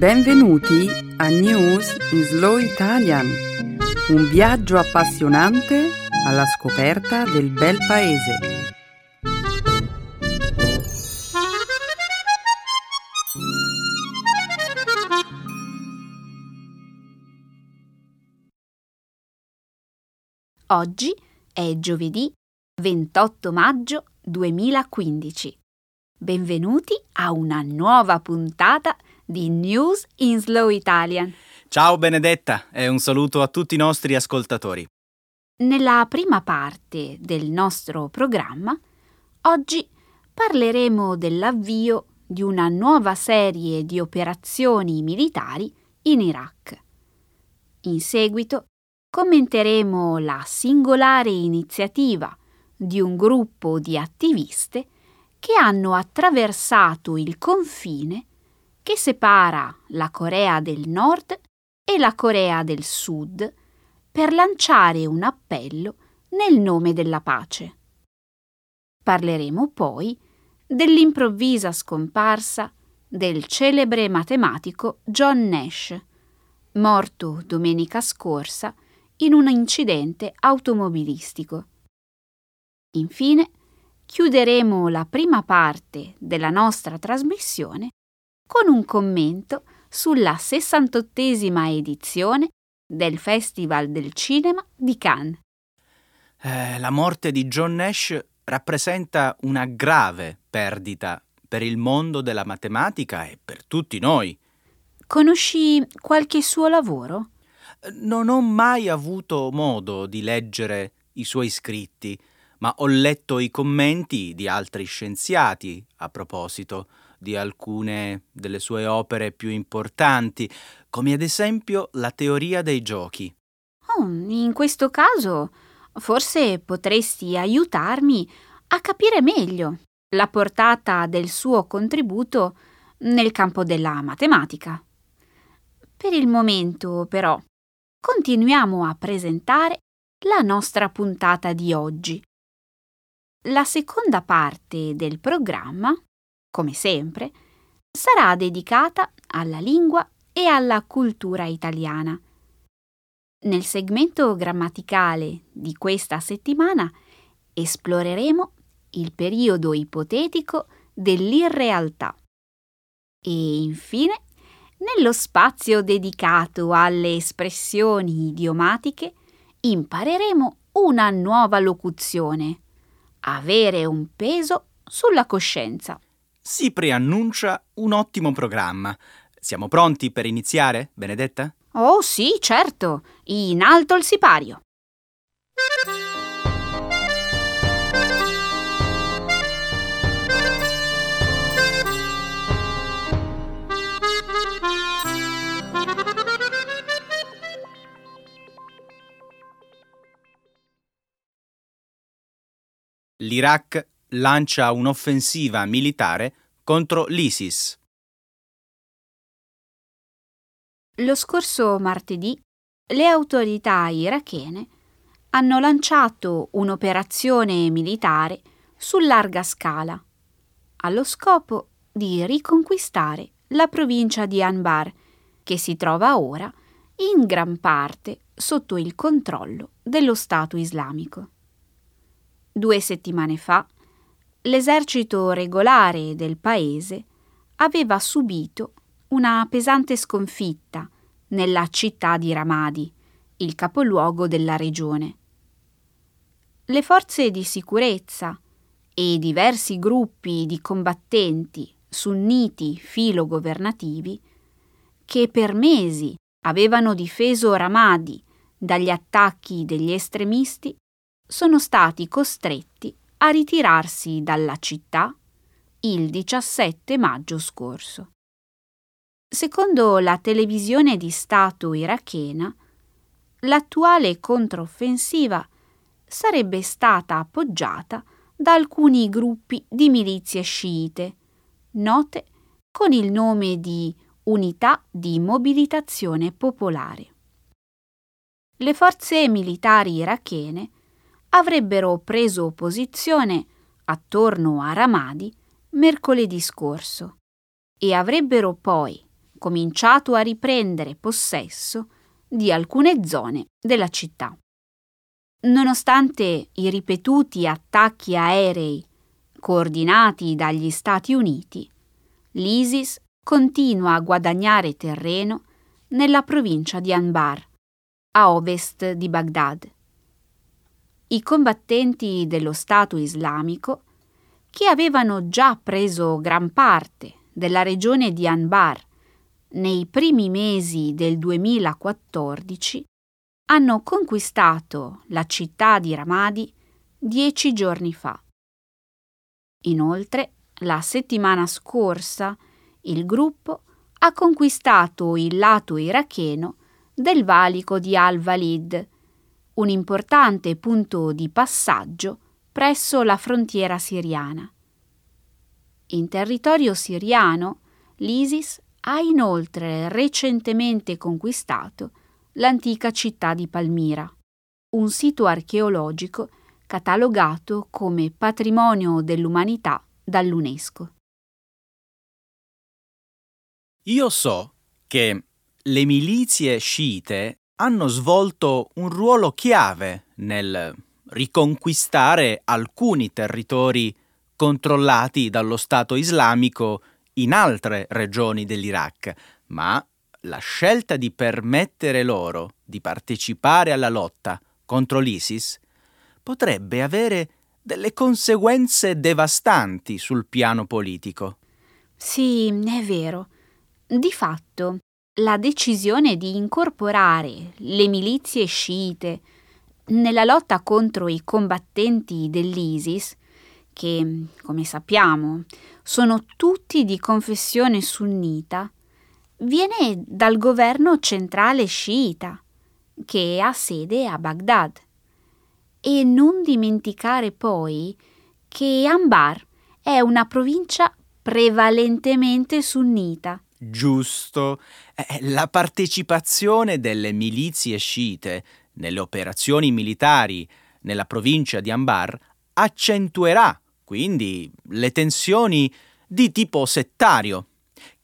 Benvenuti a News in Slow Italian, un viaggio appassionante alla scoperta del bel paese. Oggi è giovedì 28 maggio 2015. Benvenuti a una nuova puntata di News in Slow Italian. Ciao Benedetta e un saluto a tutti i nostri ascoltatori. Nella prima parte del nostro programma, oggi parleremo dell'avvio di una nuova serie di operazioni militari in Iraq. In seguito commenteremo la singolare iniziativa di un gruppo di attiviste che hanno attraversato il confine che separa la Corea del Nord e la Corea del Sud per lanciare un appello nel nome della pace. Parleremo poi dell'improvvisa scomparsa del celebre matematico John Nash, morto domenica scorsa in un incidente automobilistico. Infine, chiuderemo la prima parte della nostra trasmissione con un commento sulla 68esima edizione del Festival del Cinema di Cannes. Eh, la morte di John Nash rappresenta una grave perdita per il mondo della matematica e per tutti noi. Conosci qualche suo lavoro? Non ho mai avuto modo di leggere i suoi scritti, ma ho letto i commenti di altri scienziati a proposito di alcune delle sue opere più importanti, come ad esempio la teoria dei giochi. Oh, in questo caso forse potresti aiutarmi a capire meglio la portata del suo contributo nel campo della matematica. Per il momento, però, continuiamo a presentare la nostra puntata di oggi la seconda parte del programma, come sempre, sarà dedicata alla lingua e alla cultura italiana. Nel segmento grammaticale di questa settimana esploreremo il periodo ipotetico dell'irrealtà. E infine, nello spazio dedicato alle espressioni idiomatiche, impareremo una nuova locuzione avere un peso sulla coscienza. Si preannuncia un ottimo programma. Siamo pronti per iniziare, Benedetta? Oh sì, certo. In alto il sipario. l'Iraq lancia un'offensiva militare contro l'ISIS. Lo scorso martedì le autorità irachene hanno lanciato un'operazione militare su larga scala, allo scopo di riconquistare la provincia di Anbar, che si trova ora in gran parte sotto il controllo dello Stato islamico. Due settimane fa, l'esercito regolare del paese aveva subito una pesante sconfitta nella città di Ramadi, il capoluogo della regione. Le forze di sicurezza e diversi gruppi di combattenti sunniti filogovernativi che per mesi avevano difeso Ramadi dagli attacchi degli estremisti sono stati costretti a ritirarsi dalla città il 17 maggio scorso. Secondo la televisione di Stato irachena, l'attuale controffensiva sarebbe stata appoggiata da alcuni gruppi di milizie sciite, note con il nome di Unità di Mobilitazione Popolare. Le forze militari irachene avrebbero preso posizione attorno a Ramadi mercoledì scorso e avrebbero poi cominciato a riprendere possesso di alcune zone della città. Nonostante i ripetuti attacchi aerei coordinati dagli Stati Uniti, l'ISIS continua a guadagnare terreno nella provincia di Anbar, a ovest di Baghdad. I combattenti dello Stato islamico, che avevano già preso gran parte della regione di Anbar nei primi mesi del 2014, hanno conquistato la città di Ramadi dieci giorni fa. Inoltre, la settimana scorsa, il gruppo ha conquistato il lato iracheno del valico di Al-Walid, un importante punto di passaggio presso la frontiera siriana. In territorio siriano, l'ISIS ha inoltre recentemente conquistato l'antica città di Palmira, un sito archeologico catalogato come patrimonio dell'umanità dall'UNESCO. Io so che le milizie sciite hanno svolto un ruolo chiave nel riconquistare alcuni territori controllati dallo Stato islamico in altre regioni dell'Iraq, ma la scelta di permettere loro di partecipare alla lotta contro l'ISIS potrebbe avere delle conseguenze devastanti sul piano politico. Sì, è vero. Di fatto, la decisione di incorporare le milizie sciite nella lotta contro i combattenti dell'ISIS, che, come sappiamo, sono tutti di confessione sunnita, viene dal governo centrale sciita, che ha sede a Baghdad. E non dimenticare poi che Anbar è una provincia prevalentemente sunnita. Giusto. Eh, la partecipazione delle milizie sciite nelle operazioni militari nella provincia di Anbar accentuerà quindi le tensioni di tipo settario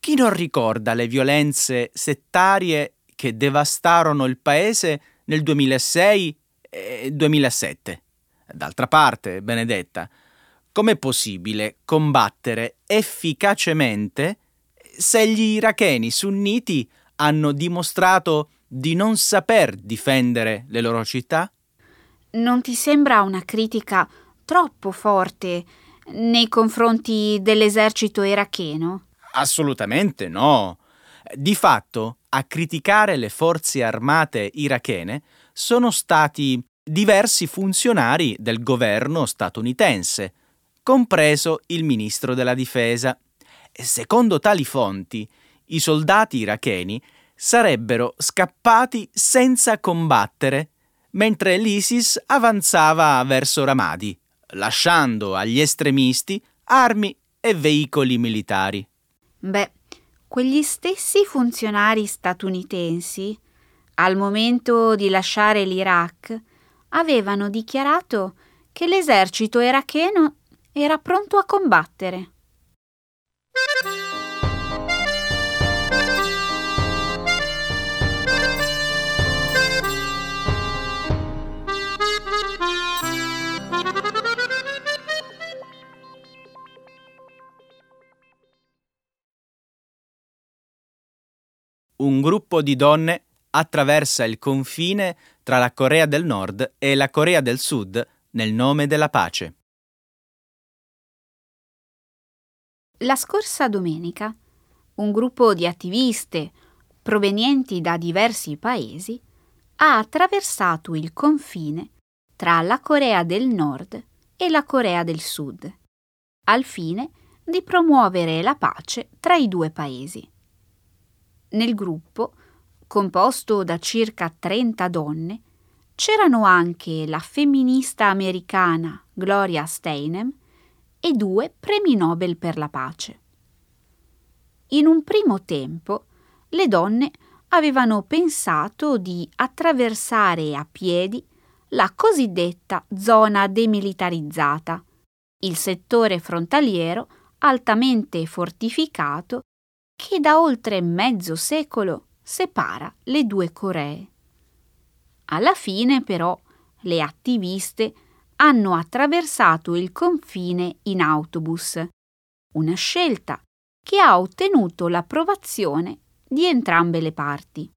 chi non ricorda le violenze settarie che devastarono il paese nel 2006 e 2007? D'altra parte, Benedetta, com'è possibile combattere efficacemente se gli iracheni sunniti hanno dimostrato di non saper difendere le loro città? Non ti sembra una critica troppo forte nei confronti dell'esercito iracheno? Assolutamente no. Di fatto, a criticare le forze armate irachene sono stati diversi funzionari del governo statunitense, compreso il ministro della difesa. Secondo tali fonti, i soldati iracheni sarebbero scappati senza combattere mentre l'ISIS avanzava verso Ramadi, lasciando agli estremisti armi e veicoli militari. Beh, quegli stessi funzionari statunitensi, al momento di lasciare l'Iraq, avevano dichiarato che l'esercito iracheno era pronto a combattere. Un gruppo di donne attraversa il confine tra la Corea del Nord e la Corea del Sud nel nome della pace. La scorsa domenica un gruppo di attiviste provenienti da diversi paesi ha attraversato il confine tra la Corea del Nord e la Corea del Sud, al fine di promuovere la pace tra i due paesi. Nel gruppo, composto da circa 30 donne, c'erano anche la femminista americana Gloria Steinem e due premi Nobel per la pace. In un primo tempo, le donne avevano pensato di attraversare a piedi la cosiddetta zona demilitarizzata, il settore frontaliero altamente fortificato che da oltre mezzo secolo separa le due Coree. Alla fine, però, le attiviste hanno attraversato il confine in autobus, una scelta che ha ottenuto l'approvazione di entrambe le parti.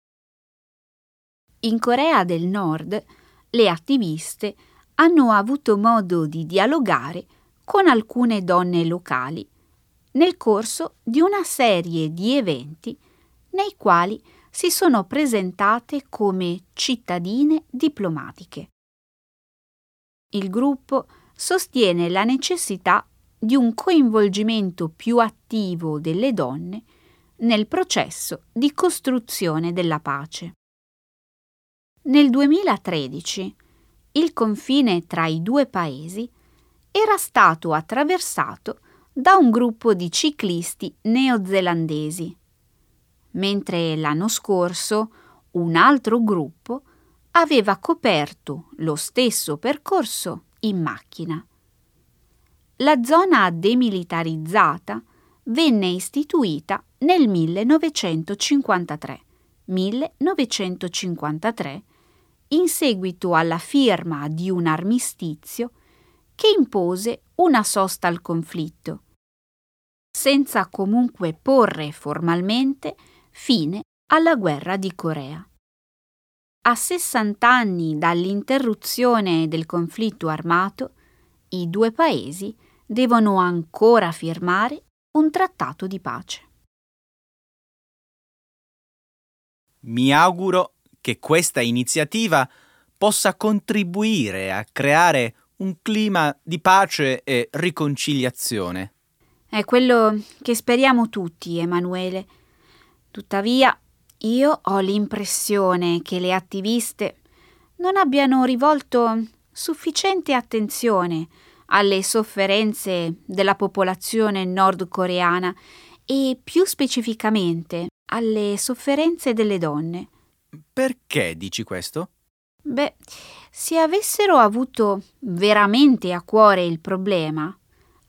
In Corea del Nord le attiviste hanno avuto modo di dialogare con alcune donne locali nel corso di una serie di eventi nei quali si sono presentate come cittadine diplomatiche. Il gruppo sostiene la necessità di un coinvolgimento più attivo delle donne nel processo di costruzione della pace. Nel 2013 il confine tra i due paesi era stato attraversato da un gruppo di ciclisti neozelandesi, mentre l'anno scorso un altro gruppo aveva coperto lo stesso percorso in macchina. La zona demilitarizzata venne istituita nel 1953. 1953 in seguito alla firma di un armistizio che impose una sosta al conflitto, senza comunque porre formalmente fine alla guerra di Corea. A 60 anni dall'interruzione del conflitto armato, i due paesi devono ancora firmare un trattato di pace. Mi auguro che questa iniziativa possa contribuire a creare un clima di pace e riconciliazione. È quello che speriamo tutti, Emanuele. Tuttavia, io ho l'impressione che le attiviste non abbiano rivolto sufficiente attenzione alle sofferenze della popolazione nordcoreana e più specificamente alle sofferenze delle donne. Perché dici questo? Beh, se avessero avuto veramente a cuore il problema,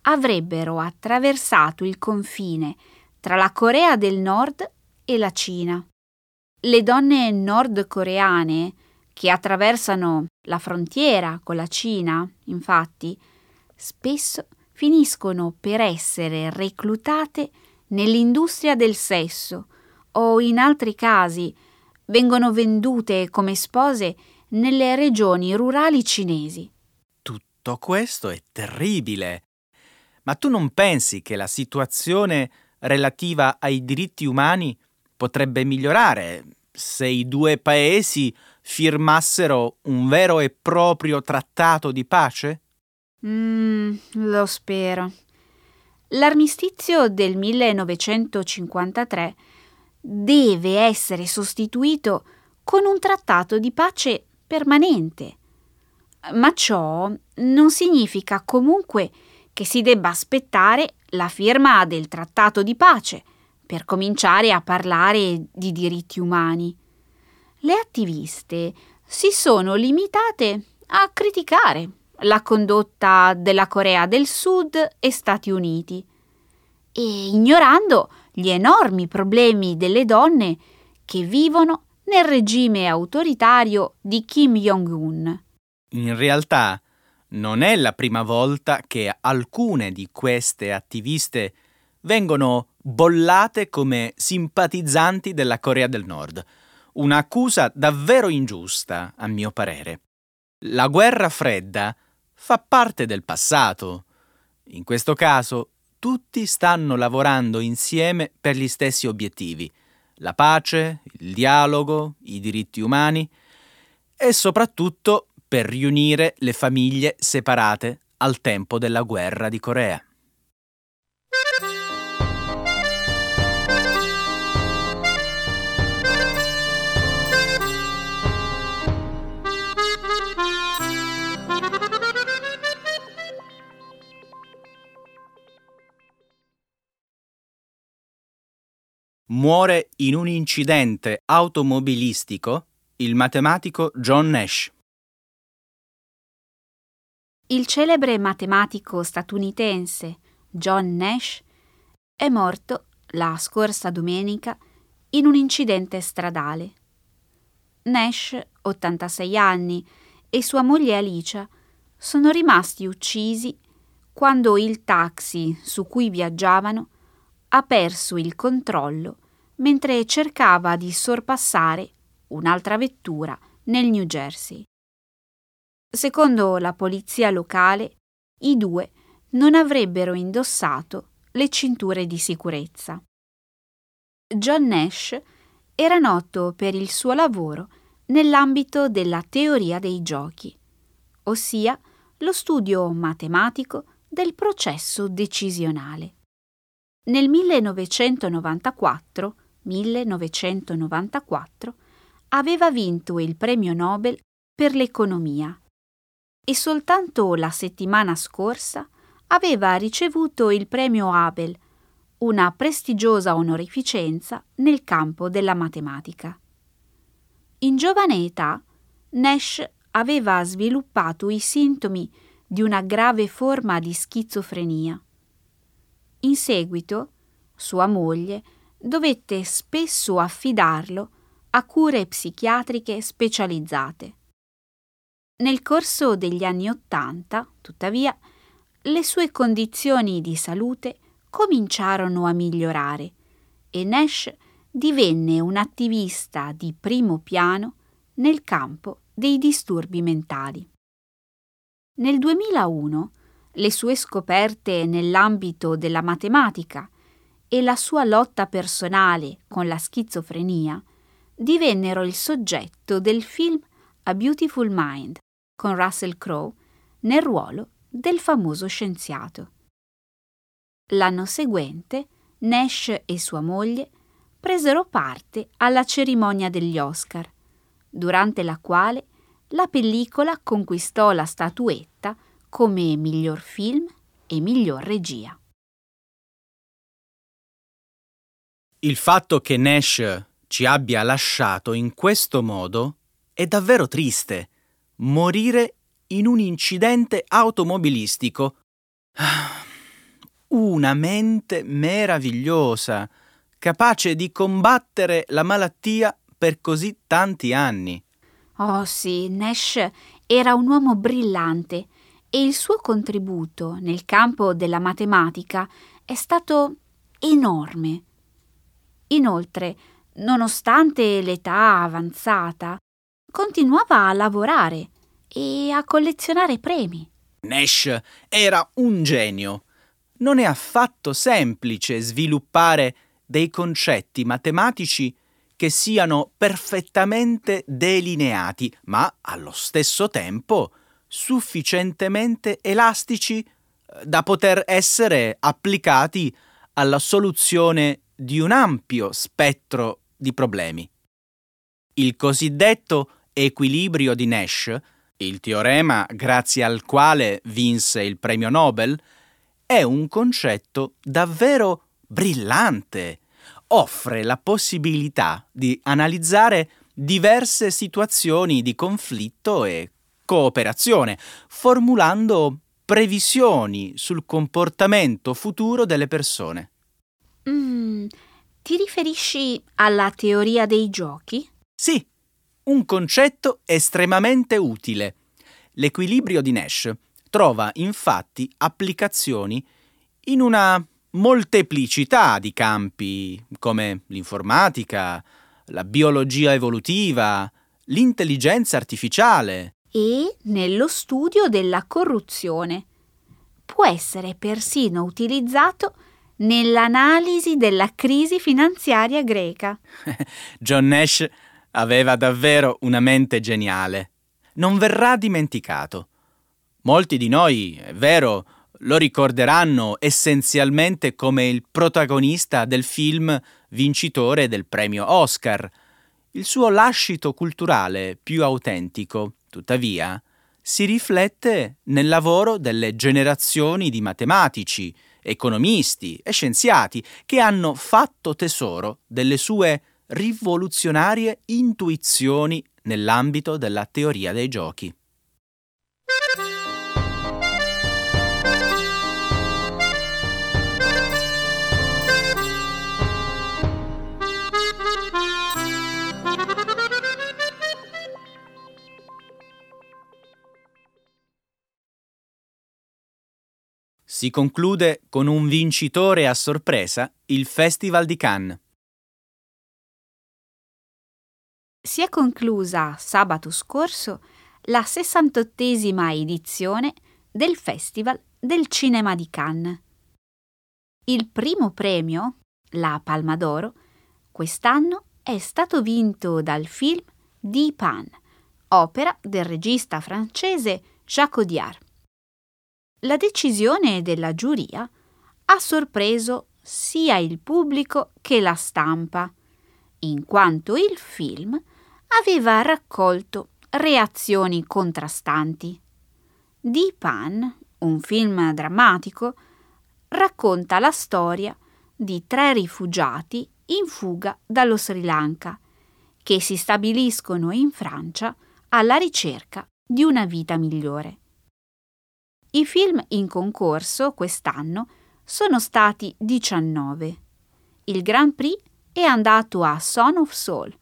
avrebbero attraversato il confine tra la Corea del Nord e la Cina. Le donne nordcoreane che attraversano la frontiera con la Cina, infatti, spesso finiscono per essere reclutate nell'industria del sesso o in altri casi vengono vendute come spose nelle regioni rurali cinesi. Tutto questo è terribile. Ma tu non pensi che la situazione relativa ai diritti umani potrebbe migliorare se i due paesi firmassero un vero e proprio trattato di pace? Mm, lo spero. L'armistizio del 1953 deve essere sostituito con un trattato di pace permanente. Ma ciò non significa comunque che si debba aspettare la firma del trattato di pace per cominciare a parlare di diritti umani. Le attiviste si sono limitate a criticare la condotta della Corea del Sud e Stati Uniti e ignorando gli enormi problemi delle donne che vivono nel regime autoritario di Kim Jong-un. In realtà non è la prima volta che alcune di queste attiviste vengono bollate come simpatizzanti della Corea del Nord. Un'accusa davvero ingiusta, a mio parere. La guerra fredda fa parte del passato. In questo caso tutti stanno lavorando insieme per gli stessi obiettivi, la pace, il dialogo, i diritti umani e soprattutto per riunire le famiglie separate al tempo della guerra di Corea. Muore in un incidente automobilistico il matematico John Nash. Il celebre matematico statunitense John Nash è morto la scorsa domenica, in un incidente stradale. Nash, 86 anni, e sua moglie Alicia sono rimasti uccisi quando il taxi su cui viaggiavano ha perso il controllo mentre cercava di sorpassare un'altra vettura nel New Jersey. Secondo la polizia locale, i due non avrebbero indossato le cinture di sicurezza. John Nash era noto per il suo lavoro nell'ambito della teoria dei giochi, ossia lo studio matematico del processo decisionale. Nel 1994, 1994 aveva vinto il premio Nobel per l'economia e soltanto la settimana scorsa aveva ricevuto il premio Abel, una prestigiosa onorificenza nel campo della matematica. In giovane età, Nash aveva sviluppato i sintomi di una grave forma di schizofrenia. In seguito, sua moglie dovette spesso affidarlo a cure psichiatriche specializzate. Nel corso degli anni Ottanta, tuttavia, le sue condizioni di salute cominciarono a migliorare e Nash divenne un attivista di primo piano nel campo dei disturbi mentali. Nel 2001 le sue scoperte nell'ambito della matematica e la sua lotta personale con la schizofrenia divennero il soggetto del film A Beautiful Mind con Russell Crowe nel ruolo del famoso scienziato. L'anno seguente Nash e sua moglie presero parte alla cerimonia degli Oscar, durante la quale la pellicola conquistò la statuetta come miglior film e miglior regia. Il fatto che Nash ci abbia lasciato in questo modo è davvero triste. Morire in un incidente automobilistico. Una mente meravigliosa, capace di combattere la malattia per così tanti anni. Oh sì, Nash era un uomo brillante e il suo contributo nel campo della matematica è stato enorme. Inoltre, nonostante l'età avanzata, continuava a lavorare e a collezionare premi. Nash era un genio. Non è affatto semplice sviluppare dei concetti matematici che siano perfettamente delineati, ma allo stesso tempo sufficientemente elastici eh, da poter essere applicati alla soluzione di un ampio spettro di problemi. Il cosiddetto equilibrio di Nash, il teorema grazie al quale vinse il premio Nobel, è un concetto davvero brillante. Offre la possibilità di analizzare diverse situazioni di conflitto e cooperazione, formulando previsioni sul comportamento futuro delle persone. Mm, ti riferisci alla teoria dei giochi? Sì, un concetto estremamente utile. L'equilibrio di Nash trova infatti applicazioni in una molteplicità di campi come l'informatica, la biologia evolutiva, l'intelligenza artificiale. E nello studio della corruzione. Può essere persino utilizzato nell'analisi della crisi finanziaria greca. John Nash aveva davvero una mente geniale. Non verrà dimenticato. Molti di noi, è vero, lo ricorderanno essenzialmente come il protagonista del film vincitore del premio Oscar. Il suo lascito culturale più autentico, tuttavia, si riflette nel lavoro delle generazioni di matematici, economisti e scienziati che hanno fatto tesoro delle sue rivoluzionarie intuizioni nell'ambito della teoria dei giochi. Si conclude con un vincitore a sorpresa, il Festival di Cannes. Si è conclusa sabato scorso la 68esima edizione del Festival del Cinema di Cannes. Il primo premio, la Palma d'Oro, quest'anno è stato vinto dal film Di Pan, opera del regista francese Jacques Audiard. La decisione della giuria ha sorpreso sia il pubblico che la stampa, in quanto il film aveva raccolto reazioni contrastanti. Di Pan, un film drammatico, racconta la storia di tre rifugiati in fuga dallo Sri Lanka che si stabiliscono in Francia alla ricerca di una vita migliore. I film in concorso quest'anno sono stati 19. Il Grand Prix è andato a Son of Soul,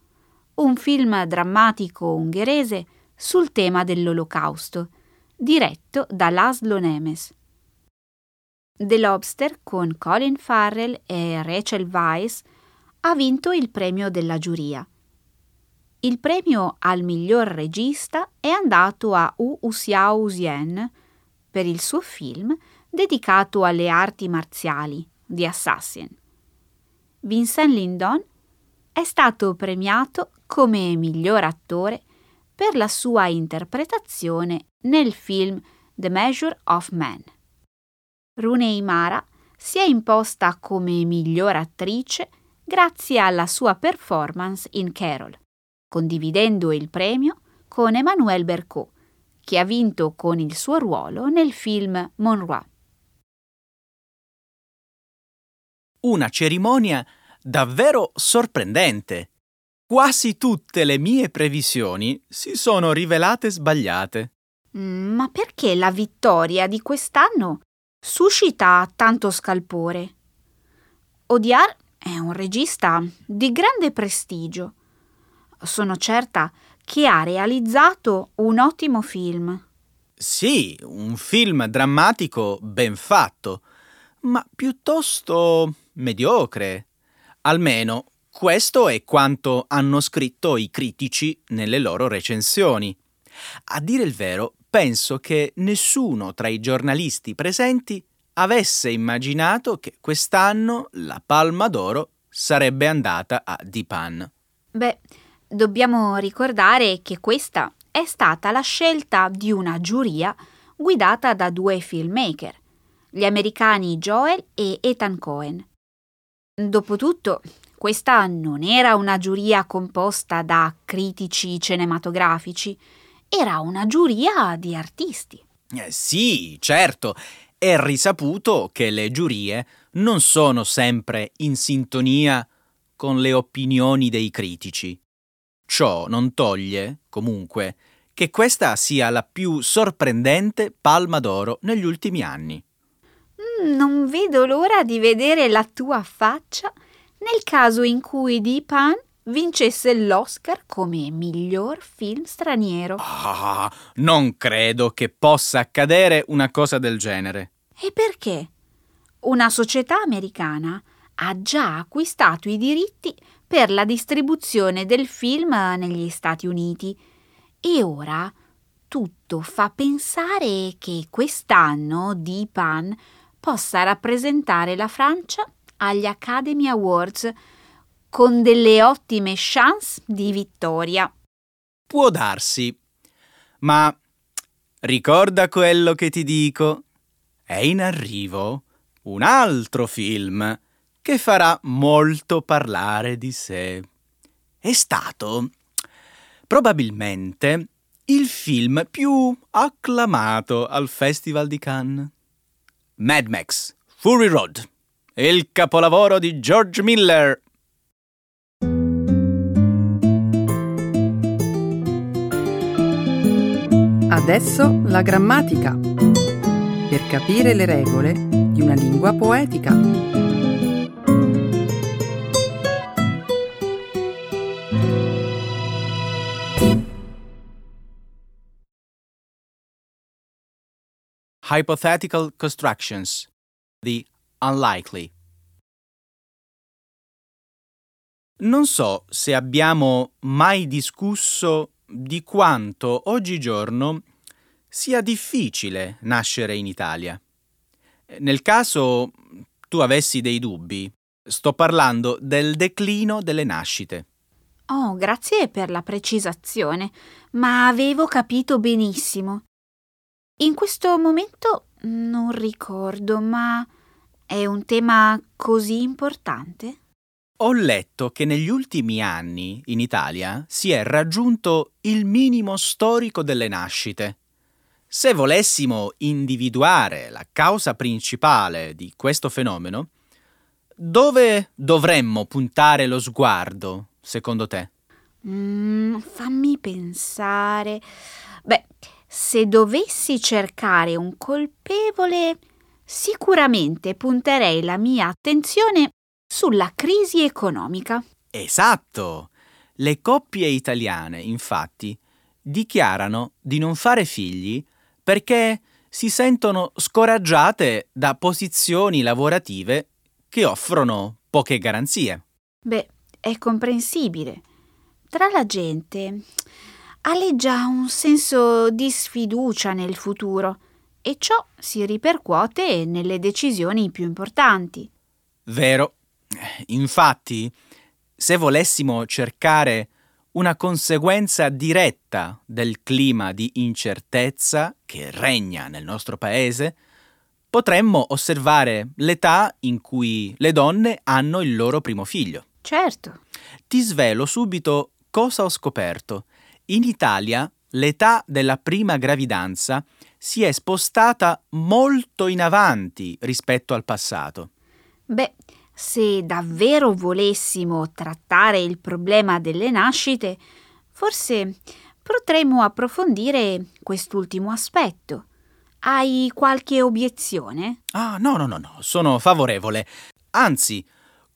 un film drammatico ungherese sul tema dell'Olocausto, diretto da Laszlo Nemes. The Lobster con Colin Farrell e Rachel Weisz ha vinto il premio della giuria. Il premio al miglior regista è andato a Wu Xiao Zien per il suo film dedicato alle arti marziali, The Assassin. Vincent Lindon è stato premiato come miglior attore per la sua interpretazione nel film The Measure of Man. Runei Mara si è imposta come miglior attrice grazie alla sua performance in Carol, condividendo il premio con Emmanuel Bercot, che ha vinto con il suo ruolo nel film Monroe. Una cerimonia davvero sorprendente. Quasi tutte le mie previsioni si sono rivelate sbagliate. Mm, ma perché la vittoria di quest'anno suscita tanto scalpore? Odiar è un regista di grande prestigio. Sono certa che ha realizzato un ottimo film. Sì, un film drammatico ben fatto, ma piuttosto mediocre. Almeno questo è quanto hanno scritto i critici nelle loro recensioni. A dire il vero, penso che nessuno tra i giornalisti presenti avesse immaginato che quest'anno la Palma d'Oro sarebbe andata a Dipan. Beh, dobbiamo ricordare che questa è stata la scelta di una giuria guidata da due filmmaker, gli americani Joel e Ethan Cohen. Dopotutto, questa non era una giuria composta da critici cinematografici, era una giuria di artisti. Eh sì, certo, è risaputo che le giurie non sono sempre in sintonia con le opinioni dei critici. Ciò non toglie, comunque, che questa sia la più sorprendente palma d'oro negli ultimi anni. Mm, non vedo l'ora di vedere la tua faccia nel caso in cui Deepan vincesse l'Oscar come miglior film straniero. Ah, non credo che possa accadere una cosa del genere. E perché? Una società americana ha già acquistato i diritti per la distribuzione del film negli Stati Uniti e ora tutto fa pensare che quest'anno Deepan possa rappresentare la Francia agli Academy Awards con delle ottime chance di vittoria. Può darsi, ma ricorda quello che ti dico. È in arrivo un altro film che farà molto parlare di sé. È stato probabilmente il film più acclamato al Festival di Cannes. Mad Max, Fury Road, il capolavoro di George Miller. Adesso la grammatica. Per capire le regole di una lingua poetica. Hypothetical constructions, the unlikely. Non so se abbiamo mai discusso di quanto oggigiorno sia difficile nascere in Italia. Nel caso tu avessi dei dubbi, sto parlando del declino delle nascite. Oh, grazie per la precisazione, ma avevo capito benissimo. In questo momento non ricordo, ma è un tema così importante? Ho letto che negli ultimi anni in Italia si è raggiunto il minimo storico delle nascite. Se volessimo individuare la causa principale di questo fenomeno, dove dovremmo puntare lo sguardo, secondo te? Mm, fammi pensare. Beh, se dovessi cercare un colpevole, sicuramente punterei la mia attenzione sulla crisi economica. Esatto! Le coppie italiane, infatti, dichiarano di non fare figli perché si sentono scoraggiate da posizioni lavorative che offrono poche garanzie. Beh, è comprensibile. Tra la gente aleggia un senso di sfiducia nel futuro e ciò si ripercuote nelle decisioni più importanti. Vero. Infatti, se volessimo cercare una conseguenza diretta del clima di incertezza che regna nel nostro paese, potremmo osservare l'età in cui le donne hanno il loro primo figlio. Certo. Ti svelo subito cosa ho scoperto. In Italia l'età della prima gravidanza si è spostata molto in avanti rispetto al passato. Beh, se davvero volessimo trattare il problema delle nascite, forse potremmo approfondire quest'ultimo aspetto. Hai qualche obiezione? Ah, no, no, no, no, sono favorevole. Anzi,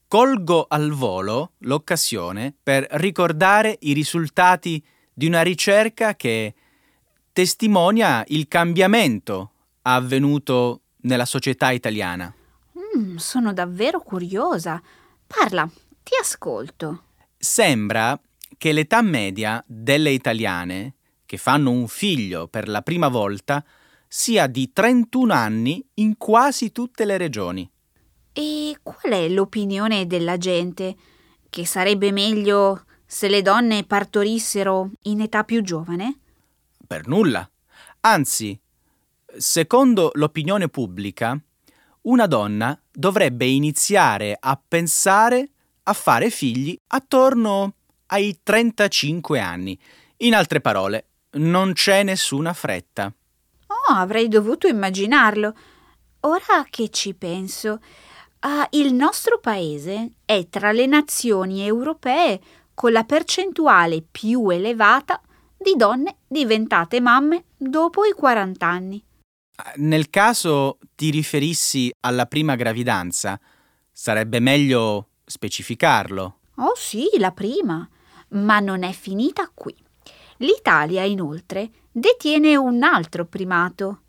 colgo al volo l'occasione per ricordare i risultati di una ricerca che testimonia il cambiamento avvenuto nella società italiana. Mm, sono davvero curiosa. Parla, ti ascolto. Sembra che l'età media delle italiane che fanno un figlio per la prima volta sia di 31 anni in quasi tutte le regioni. E qual è l'opinione della gente? Che sarebbe meglio se le donne partorissero in età più giovane? Per nulla. Anzi, secondo l'opinione pubblica, una donna dovrebbe iniziare a pensare a fare figli attorno ai 35 anni. In altre parole, non c'è nessuna fretta. Oh, avrei dovuto immaginarlo. Ora che ci penso, uh, il nostro paese è tra le nazioni europee con la percentuale più elevata di donne diventate mamme dopo i 40 anni. Nel caso ti riferissi alla prima gravidanza, sarebbe meglio specificarlo. Oh sì, la prima. Ma non è finita qui. L'Italia, inoltre, detiene un altro primato,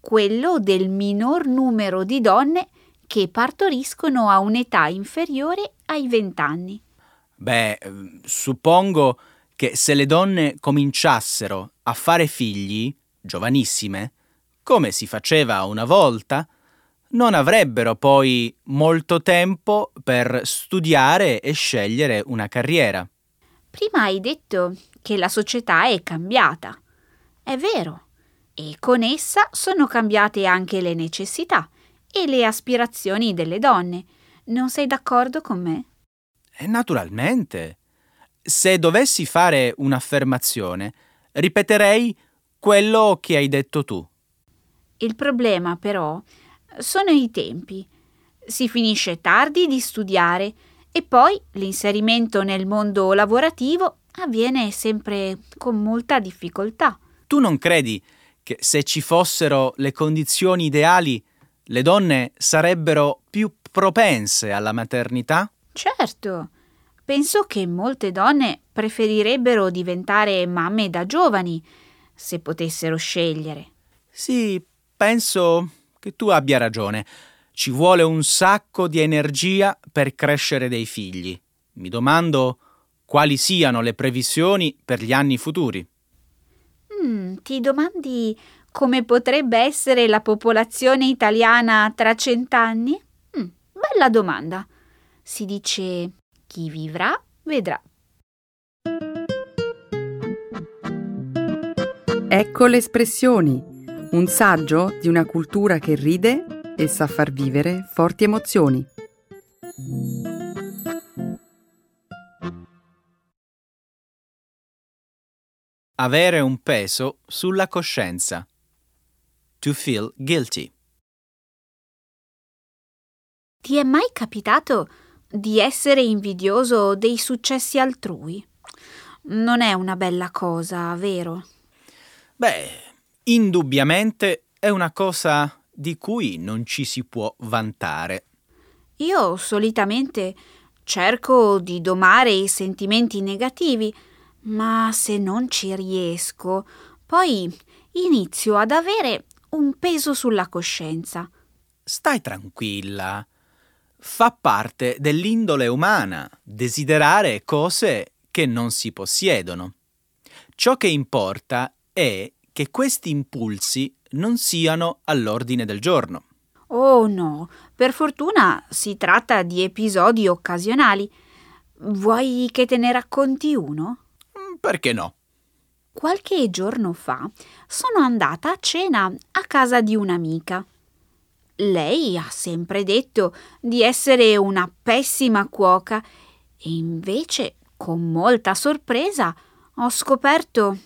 quello del minor numero di donne che partoriscono a un'età inferiore ai vent'anni. Beh, suppongo che se le donne cominciassero a fare figli, giovanissime, come si faceva una volta, non avrebbero poi molto tempo per studiare e scegliere una carriera. Prima hai detto che la società è cambiata. È vero. E con essa sono cambiate anche le necessità e le aspirazioni delle donne. Non sei d'accordo con me? Eh, naturalmente. Se dovessi fare un'affermazione, ripeterei quello che hai detto tu. Il problema, però, sono i tempi. Si finisce tardi di studiare e poi l'inserimento nel mondo lavorativo avviene sempre con molta difficoltà. Tu non credi che se ci fossero le condizioni ideali le donne sarebbero più propense alla maternità? Certo. Penso che molte donne preferirebbero diventare mamme da giovani, se potessero scegliere. Sì, penso che tu abbia ragione. Ci vuole un sacco di energia per crescere dei figli. Mi domando quali siano le previsioni per gli anni futuri. Mm, ti domandi come potrebbe essere la popolazione italiana tra cent'anni? Mm, bella domanda. Si dice chi vivrà vedrà. Ecco le espressioni, un saggio di una cultura che ride e sa far vivere forti emozioni. Avere un peso sulla coscienza. To feel guilty. Ti è mai capitato di essere invidioso dei successi altrui? Non è una bella cosa, vero? Beh, indubbiamente è una cosa di cui non ci si può vantare. Io solitamente cerco di domare i sentimenti negativi, ma se non ci riesco, poi inizio ad avere un peso sulla coscienza. Stai tranquilla. Fa parte dell'indole umana desiderare cose che non si possiedono. Ciò che importa è che questi impulsi non siano all'ordine del giorno. Oh no, per fortuna si tratta di episodi occasionali. Vuoi che te ne racconti uno? Perché no? Qualche giorno fa sono andata a cena a casa di un'amica. Lei ha sempre detto di essere una pessima cuoca e invece, con molta sorpresa, ho scoperto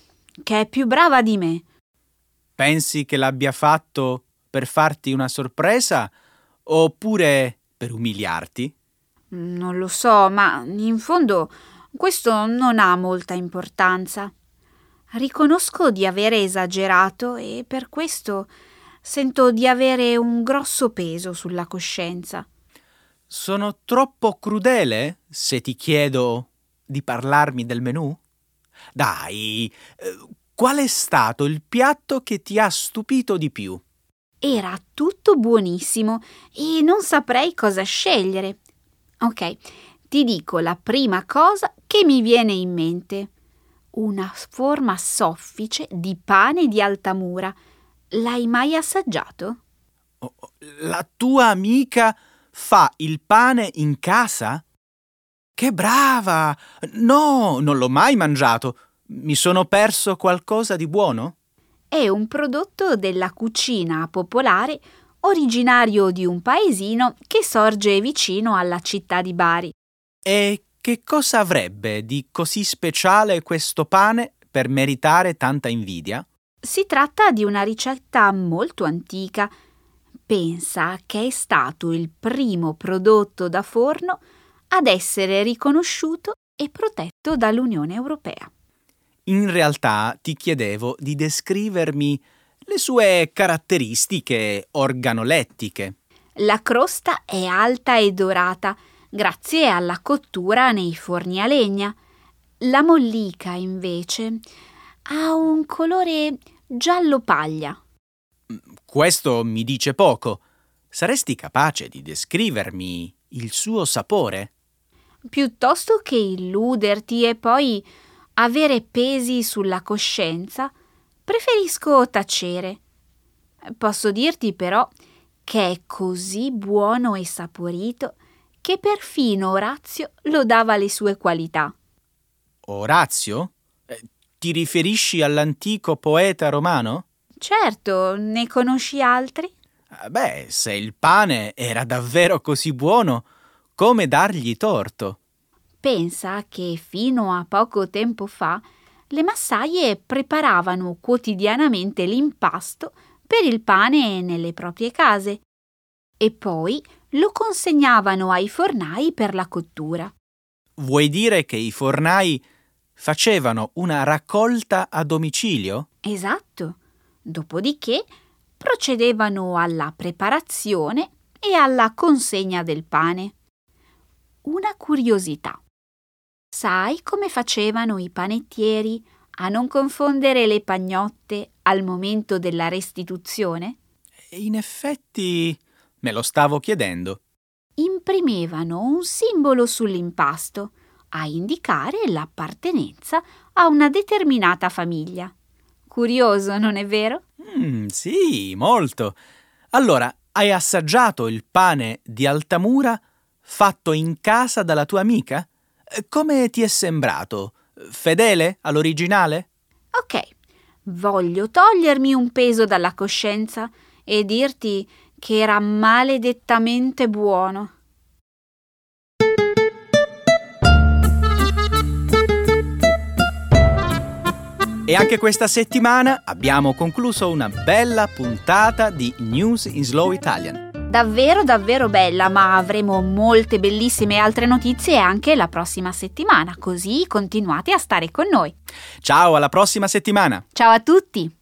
che è più brava di me. Pensi che l'abbia fatto per farti una sorpresa oppure per umiliarti? Non lo so, ma in fondo questo non ha molta importanza. Riconosco di avere esagerato e per questo sento di avere un grosso peso sulla coscienza. Sono troppo crudele se ti chiedo di parlarmi del menù? Dai, eh, qual è stato il piatto che ti ha stupito di più? Era tutto buonissimo e non saprei cosa scegliere. Ok, ti dico la prima cosa che mi viene in mente. Una forma soffice di pane di Altamura. L'hai mai assaggiato? Oh, la tua amica fa il pane in casa? Che brava! No, non l'ho mai mangiato. Mi sono perso qualcosa di buono? È un prodotto della cucina popolare originario di un paesino che sorge vicino alla città di Bari. E che cosa avrebbe di così speciale questo pane per meritare tanta invidia? Si tratta di una ricetta molto antica. Pensa che è stato il primo prodotto da forno ad essere riconosciuto e protetto dall'Unione Europea. In realtà ti chiedevo di descrivermi le sue caratteristiche organolettiche. La crosta è alta e dorata grazie alla cottura nei forni a legna. La mollica, invece, ha un colore giallo paglia. Questo mi dice poco. Saresti capace di descrivermi il suo sapore? Piuttosto che illuderti e poi avere pesi sulla coscienza, preferisco tacere. Posso dirti però che è così buono e saporito che perfino Orazio lodava le sue qualità. Orazio? Ti riferisci all'antico poeta romano? Certo, ne conosci altri? Ah, beh, se il pane era davvero così buono, come dargli torto? Pensa che fino a poco tempo fa le massaie preparavano quotidianamente l'impasto per il pane nelle proprie case e poi lo consegnavano ai fornai per la cottura. Vuoi dire che i fornai facevano una raccolta a domicilio? Esatto. Dopodiché procedevano alla preparazione e alla consegna del pane. Una curiosità. Sai come facevano i panettieri a non confondere le pagnotte al momento della restituzione? In effetti me lo stavo chiedendo. Imprimevano un simbolo sull'impasto a indicare l'appartenenza a una determinata famiglia. Curioso, non è vero? Mm, sì, molto. Allora, hai assaggiato il pane di Altamura fatto in casa dalla tua amica? Come ti è sembrato? Fedele all'originale? Ok, voglio togliermi un peso dalla coscienza e dirti che era maledettamente buono. E anche questa settimana abbiamo concluso una bella puntata di News in Slow Italian. Davvero, davvero bella, ma avremo molte bellissime altre notizie anche la prossima settimana, così continuate a stare con noi. Ciao, alla prossima settimana! Ciao a tutti!